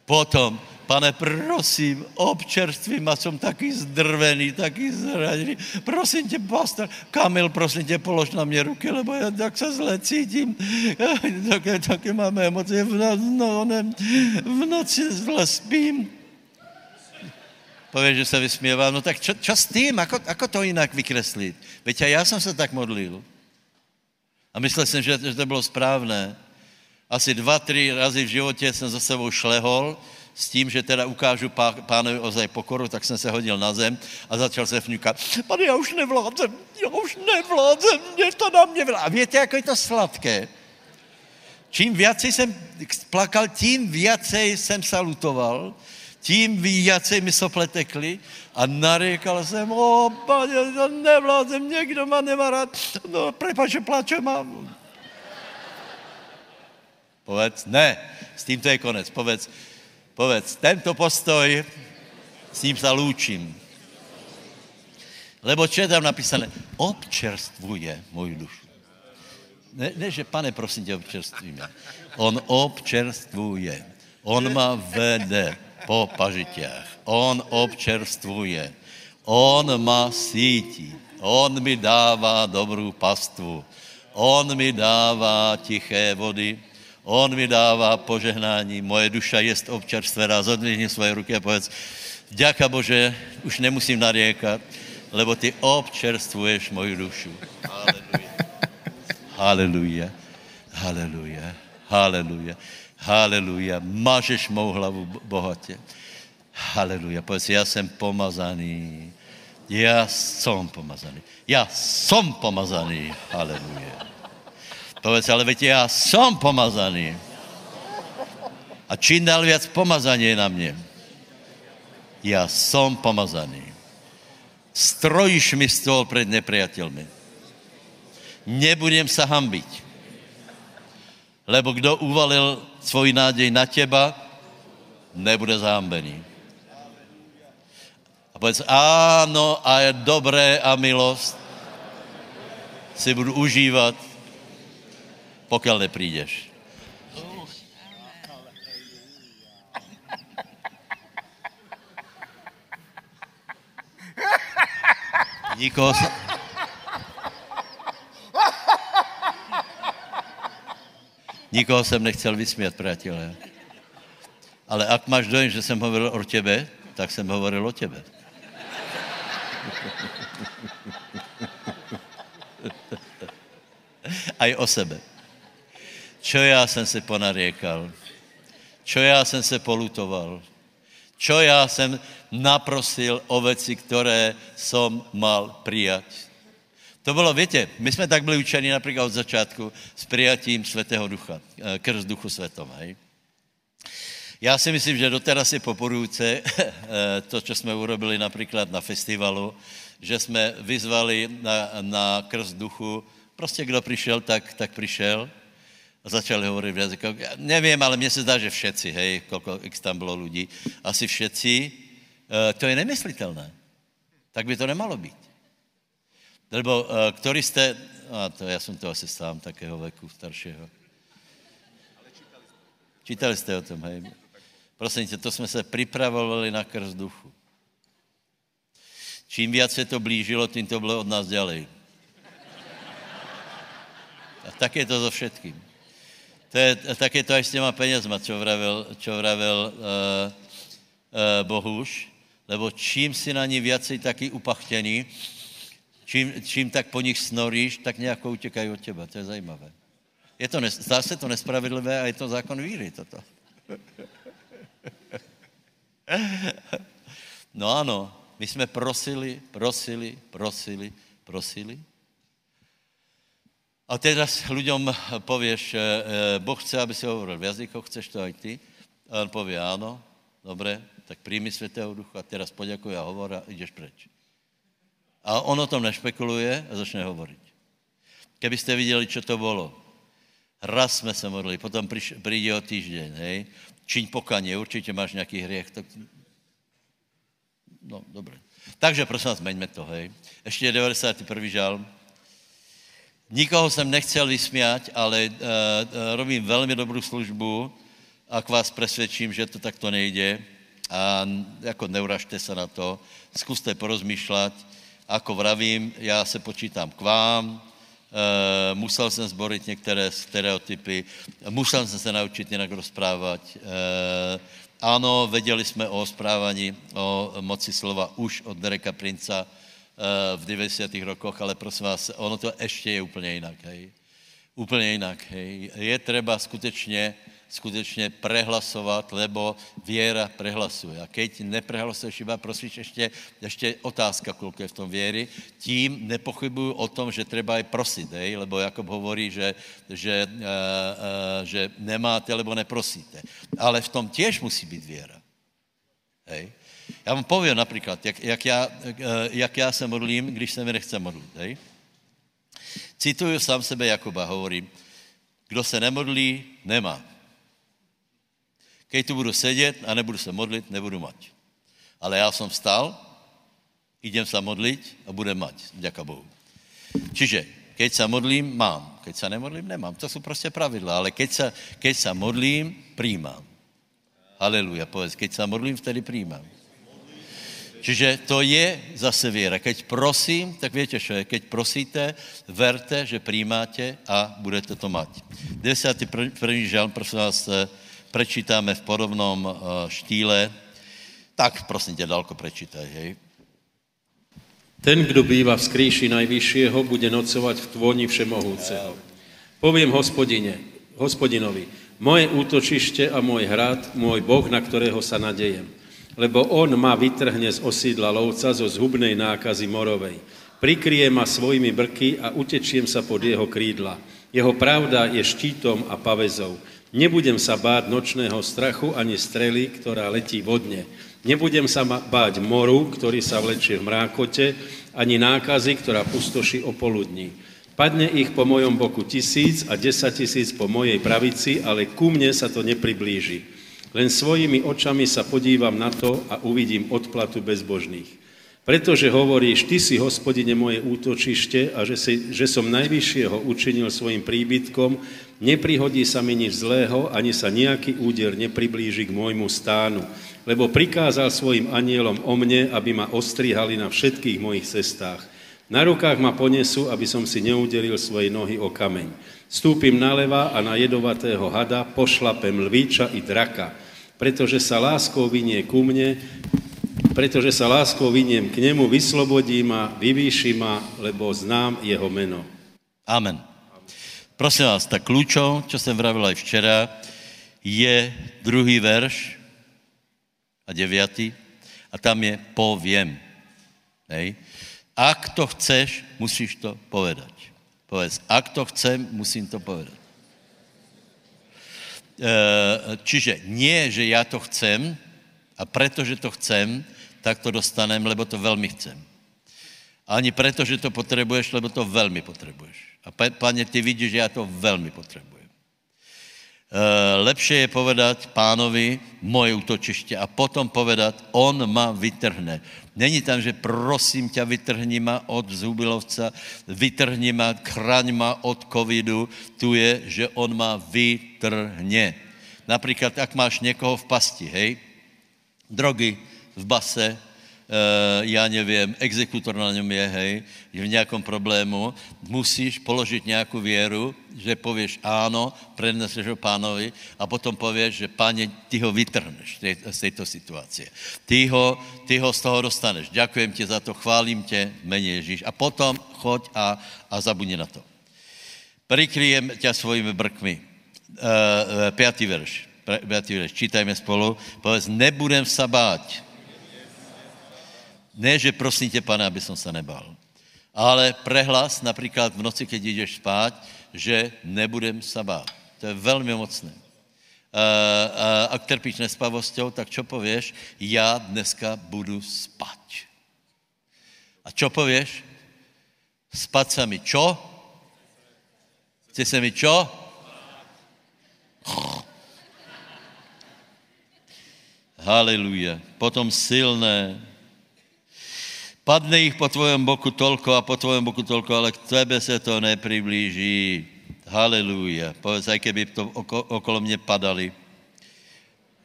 Potom, pane, prosím, občerství ma, jsem taky zdrvený, taky zraněný. Prosím tě, pastor, Kamil, prosím tě, polož na mě ruky, lebo já tak se zle cítím. Také, také máme emoce. V, no, v noci zle spím. Pově, že se vysměvá. No tak čo, čo s tím? Ako, ako to jinak vykreslit? Veď a já jsem se tak modlil. A myslel jsem, že, že to bylo správné asi dva, tři razy v životě jsem za sebou šlehol s tím, že teda ukážu pá, pánovi ozaj pokoru, tak jsem se hodil na zem a začal se fňukat. Pane, já už nevládem, já už nevládem, mě to na mě vládze. A víte, jak je to sladké? Čím viacej jsem plakal, tím viacej jsem salutoval, tím viacej mi sople tekly a narékal jsem, o, já nevládem, někdo má nemá rád, no, prepač, že plačem a Povedz, ne, s tímto je konec. Povedz, povedz, tento postoj, s ním se lúčím. Lebo čo je tam napísané? Občerstvuje můj dušu. Ne, ne, že pane, prosím tě, občerstvíme. On občerstvuje. On ma vede po pažitiach. On občerstvuje. On ma sítí. On mi dává dobrou pastvu. On mi dává tiché vody On mi dává požehnání, moje duša jest občerstvená, zodvihni svoje ruky a povedz, děka Bože, už nemusím naděkat, lebo ty občerstvuješ moju dušu. Haleluja. Haleluja. Haleluja. Haleluja. Mažeš mou hlavu bohatě. Haleluja. Povedz, já jsem pomazaný. Já jsem pomazaný. Já jsem pomazaný. Haleluja. Povedz, ale veď já jsem pomazaný. A čím dál víc pomazání na mě. Já jsem pomazaný. Strojíš mi stůl před nepriateľmi. Nebudem se hambit. Lebo kdo uvalil svůj nádej na těba, nebude zahambený. A povedz, ano, a je dobré a milost si budu užívat pokud neprídeš. Nikoho Nikoho jsem nechcel vysmět, přátelé. Ale ak máš dojem, že jsem hovoril o tebe, tak jsem hovoril o tebe. A o sebe čo já jsem se ponariekal, čo já jsem se polutoval, čo já jsem naprosil o věci, které jsem mal přijat. To bylo, víte, my jsme tak byli učeni například od začátku s přijatím Svatého Ducha, eh, krz Duchu Svetom. Já si myslím, že doteraz je popodujúce eh, to, co jsme urobili například na festivalu, že jsme vyzvali na, na krz duchu, prostě kdo přišel, tak, tak přišel a začali hovorit v jazyku. Nevím, ale mně se zdá, že všetci, hej, kolko x tam bylo lidí, asi všetci, e, to je nemyslitelné. Tak by to nemalo být. Lebo e, který jste, a to já jsem to asi sám takého veku staršího. Čítali jste o tom, hej? Prosím tě, to jsme se připravovali na krz duchu. Čím víc se to blížilo, tím to bylo od nás dělej. A tak je to so všetkým. To je, tak je to až s těma penězma, čo vravel, čo vravel uh, uh, Bohuš. lebo čím si na ní viacej taky upachtěný, čím, čím tak po nich snoríš, tak nějak utěkají od těba. To je zajímavé. Je to, zdá se to nespravedlivé a je to zákon víry, toto. No ano, my jsme prosili, prosili, prosili, prosili. A teraz ľuďom povieš, Boh chce, aby si hovoril v jazykoch, chceš to aj ty? A on povie, áno, dobre, tak príjmi Svetého Ducha teraz poďakuj a hovor a ideš preč. A on o tom nešpekuluje a začne hovoriť. Kebyste viděli, čo to bolo. Raz jsme se modlili, potom přijde o týždeň, hej. Čiň pokanie, určitě máš nějaký hriech. Tak... No, dobré. Takže prosím vás, zmeňme to, hej. Ještě je 91. žalm. Nikoho jsem nechcel vysmiať, ale uh, robím velmi dobrou službu, ak vás presvědčím, že to takto nejde. A jako neuražte se na to, zkuste porozmýšlet. Ako vravím, já se počítám k vám, Uh, musel jsem zborit některé stereotypy, musel jsem se naučit jinak rozprávat. Uh, ano, věděli jsme o správání, o moci slova už od Dereka Princa uh, v 90. rokoch, ale prosím vás, ono to ještě je úplně jinak, hej. Úplně jinak, hej. Je třeba skutečně skutečně prehlasovat, lebo věra prehlasuje. A keď neprehlasuješ iba, prosíš ještě, ještě otázka, kolik je v tom věry, tím nepochybuju o tom, že treba aj prosit, hej? lebo Jakob hovorí, že, že, uh, uh, že nemáte, lebo neprosíte. Ale v tom těž musí být věra. Hej? Já vám povím například, jak, jak, já, uh, jak já se modlím, když se mi nechce modlit. Hej? Cituju sám sebe Jakoba, hovorím, kdo se nemodlí, nemá. Keď tu budu sedět a nebudu se modlit, nebudu mať. Ale já jsem vstal, idem se modlit a budem mať. Děka Bohu. Čiže, keď se modlím, mám. Keď se nemodlím, nemám. To jsou prostě pravidla. Ale keď se, keď se modlím, přijímám. Haleluja, povedz. Keď se modlím, vtedy přijímám. Čiže to je zase věra. Keď prosím, tak víte, čo je. Keď prosíte, verte, že přijímáte a budete to mať. 91. žalm, prosím vás, prečítáme v podobnom eh, štýle, tak prosím tě, dalko prečítaj, hej. Ten, kdo býva v skrýši najvyššieho, bude nocovat v tvoni všemohúceho. Povím hospodine, hospodinovi, moje útočiště a můj hrad, můj Boh, na kterého sa nadejem. Lebo on ma vytrhne z osídla lovca zo zhubnej nákazy morovej. Prikrie ma svojimi brky a utečiem sa pod jeho krídla. Jeho pravda je štítom a pavezou. Nebudem sa báť nočného strachu ani strely, ktorá letí vodne. Nebudem sa báť moru, ktorý sa vlečie v mrákote, ani nákazy, ktorá pustoší o poludní. Padne ich po mojom boku tisíc a desať tisíc po mojej pravici, ale ku mne sa to nepriblíži. Len svojimi očami sa podívam na to a uvidím odplatu bezbožných. Pretože hovoríš, ty si, hospodine, moje útočište a že, si, že som najvyššieho učinil svojim príbytkom, neprihodí sa mi nič zlého, ani sa nejaký úder nepriblíži k môjmu stánu. Lebo prikázal svojim anielom o mne, aby ma ostrihali na všetkých mojich cestách. Na rukách ma ponesú, aby som si neudelil svoje nohy o kameň. Stúpim naleva a na jedovatého hada pošlapem lvíča i draka, pretože sa láskou vynie ku mne, pretože sa láskou vyniem k nemu, vyslobodí ma, vyvýši ma, lebo znám jeho meno. Amen. Prosím vás, tak kľúčom, čo jsem vravil aj včera, je druhý verš a deviatý a tam je poviem. Hej. Ak to chceš, musíš to povedať. Povedz, ak to chcem, musím to povedať. E, čiže nie, že já to chcem a protože to chcem, tak to dostanem, lebo to velmi chcem. Ani preto, že to potřebuješ, lebo to velmi potřebuješ. A pane, ty vidíš, že já to velmi potřebuji. Uh, lepše je povedat pánovi moje útočiště a potom povedat, on ma vytrhne. Není tam, že prosím tě, vytrhni ma od zhubilovca, vytrhni ma, chraň ma od covidu. Tu je, že on ma vytrhne. Například, jak máš někoho v pasti, hej, drogy, v base, já nevím, exekutor na něm je, hej, že v nějakom problému musíš položit nějakou věru, že pověš áno, predneseš ho pánovi a potom pověš, že páně, ty ho vytrhneš z této situace. Ty ho, ty ho z toho dostaneš. Děkujem ti za to, chválím tě, mene Ježíš. A potom choď a, a zabudni na to. Prikryjem tě svojimi brkmi. Uh, pětý verš. Pětý verš. Čítajme spolu. Povedz, nebudem sa báť ne, že prosím tě, pane, aby som se nebal. Ale prehlas například v noci, keď jdeš spát, že nebudem se bát. To je velmi mocné. A, trpíš nespavosťou, tak čo pověš? Já dneska budu spát. A čo pověš? Spat se mi čo? Chce se mi čo? Haleluja. Potom silné Padne jich po tvojom boku tolko a po tvojom boku tolko, ale k tebe se to nepriblíží. Haleluja. Povedz, aj keby to okolo mě padali.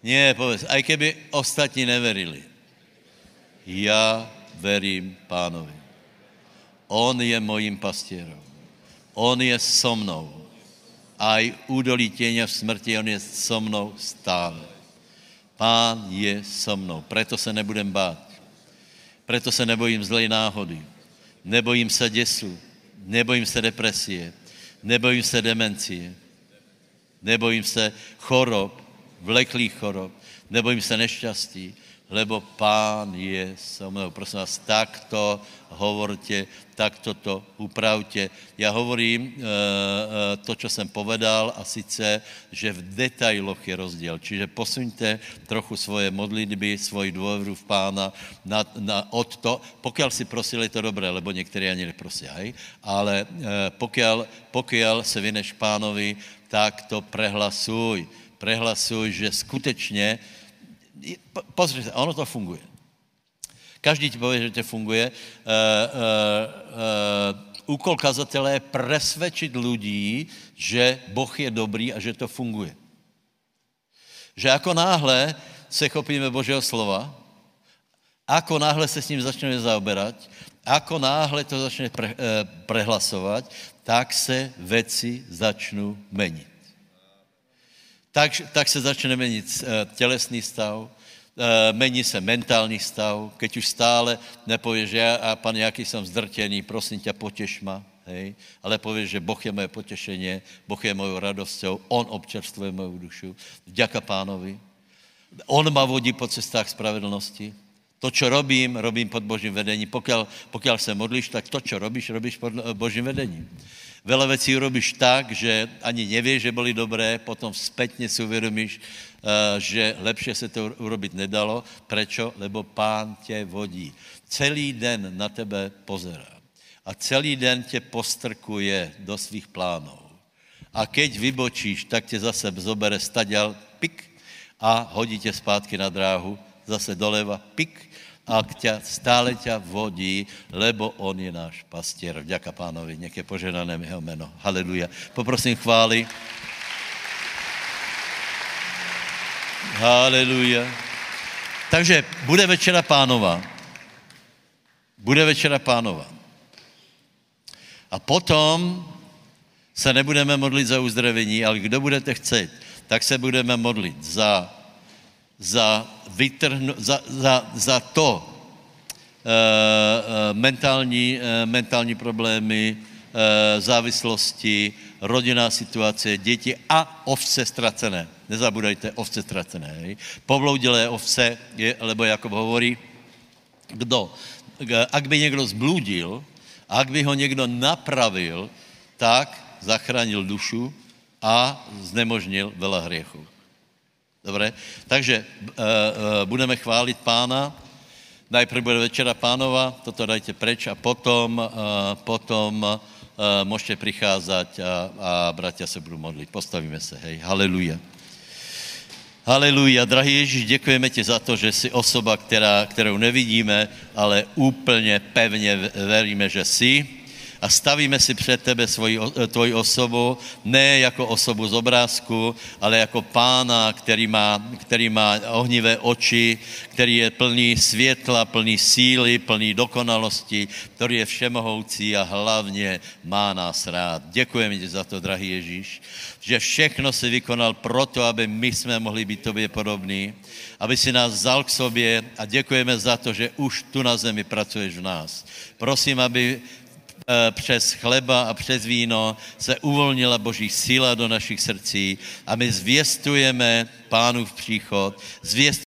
Nie, povedz, aj keby ostatní neverili. Já verím pánovi. On je mojím pastierom. On je so mnou. Aj údolí těňa v smrti, on je so mnou stále. Pán je so mnou, preto se nebudem bát. Preto se nebojím zlej náhody. Nebojím se děsu. Nebojím se depresie. Nebojím se demencie. Nebojím se chorob, vleklých chorob. Nebojím se nešťastí lebo pán je so mnou. Prosím vás, takto hovorte, takto to upravte. Já hovorím e, to, co jsem povedal a sice, že v detailoch je rozdíl. Čiže posuňte trochu svoje modlitby, svoji dôveru v pána na, na, od to, pokud si prosili, to dobré, lebo někteří ani neprosí, hej? ale e, pokud, pokud se vyneš pánovi, tak to prehlasuj. Prehlasuj, že skutečně pozri se, ono to funguje. Každý ti pově, že to funguje. Uh, uh, uh, úkol kazatele je presvědčit lidí, že Boh je dobrý a že to funguje. Že jako náhle se chopíme Božího slova, ako náhle se s ním začneme zaoberat, ako náhle to začne pre, prehlasovat, tak se věci začnou menit tak, tak se začne měnit eh, tělesný stav, eh, mení se mentální stav, keď už stále nepověš, že a pan, jaký jsem zdrtěný, prosím tě, potěš ma, hej? ale pověš, že Boh je moje potěšení, Boh je mojou radostou, On občerstvuje mou dušu, vďaka pánovi. On ma vodí po cestách spravedlnosti. To, co robím, robím pod Božím vedením. Pokud, pokud se modlíš, tak to, co robíš, robíš pod Božím vedením. Vele věcí urobíš tak, že ani nevíš, že byly dobré, potom zpětně si uvědomíš, eh, že lepše se to urobit nedalo. Prečo? Lebo pán tě vodí. Celý den na tebe pozerá. A celý den tě postrkuje do svých plánů. A keď vybočíš, tak tě zase zobere staďal, pik, a hodí tě zpátky na dráhu, zase doleva, pik, a ťa, stále ťa vodí, lebo on je náš pastier. Vďaka pánovi, je poženané jeho meno. Haleluja. Poprosím chvály. Haleluja. Takže bude večera pánova. Bude večera pánova. A potom se nebudeme modlit za uzdravení, ale kdo budete chcet, tak se budeme modlit za za, vytrhnu, za, za, za to e, e, mentální, e, mentální problémy, e, závislosti, rodinná situace, děti a ovce ztracené. Nezabudajte, ovce ztracené. Hej. Povloudilé ovce, je, lebo Jakob hovorí, kdo, ak by někdo zbludil, ak by ho někdo napravil, tak zachránil dušu a znemožnil vela hriechu. Dobré? Takže uh, budeme chválit pána. Najprv bude večera pánova, toto dajte preč a potom, uh, potom uh, můžete přicházet a, a bratia se budou modlit. Postavíme se, hej. Haleluja. Haleluja. Drahý Ježíš, děkujeme ti za to, že jsi osoba, která, kterou nevidíme, ale úplně pevně veríme, že jsi a stavíme si před tebe svoji, tvoji osobu, ne jako osobu z obrázku, ale jako pána, který má, který má ohnivé oči, který je plný světla, plný síly, plný dokonalosti, který je všemohoucí a hlavně má nás rád. Děkujeme ti za to, drahý Ježíš, že všechno si vykonal proto, aby my jsme mohli být tobě podobní, aby si nás vzal k sobě a děkujeme za to, že už tu na zemi pracuješ v nás. Prosím, aby eh, přes chleba a přes víno se uvolnila Boží síla do našich srdcí a my zvěstujeme pánův příchod, zvěstujeme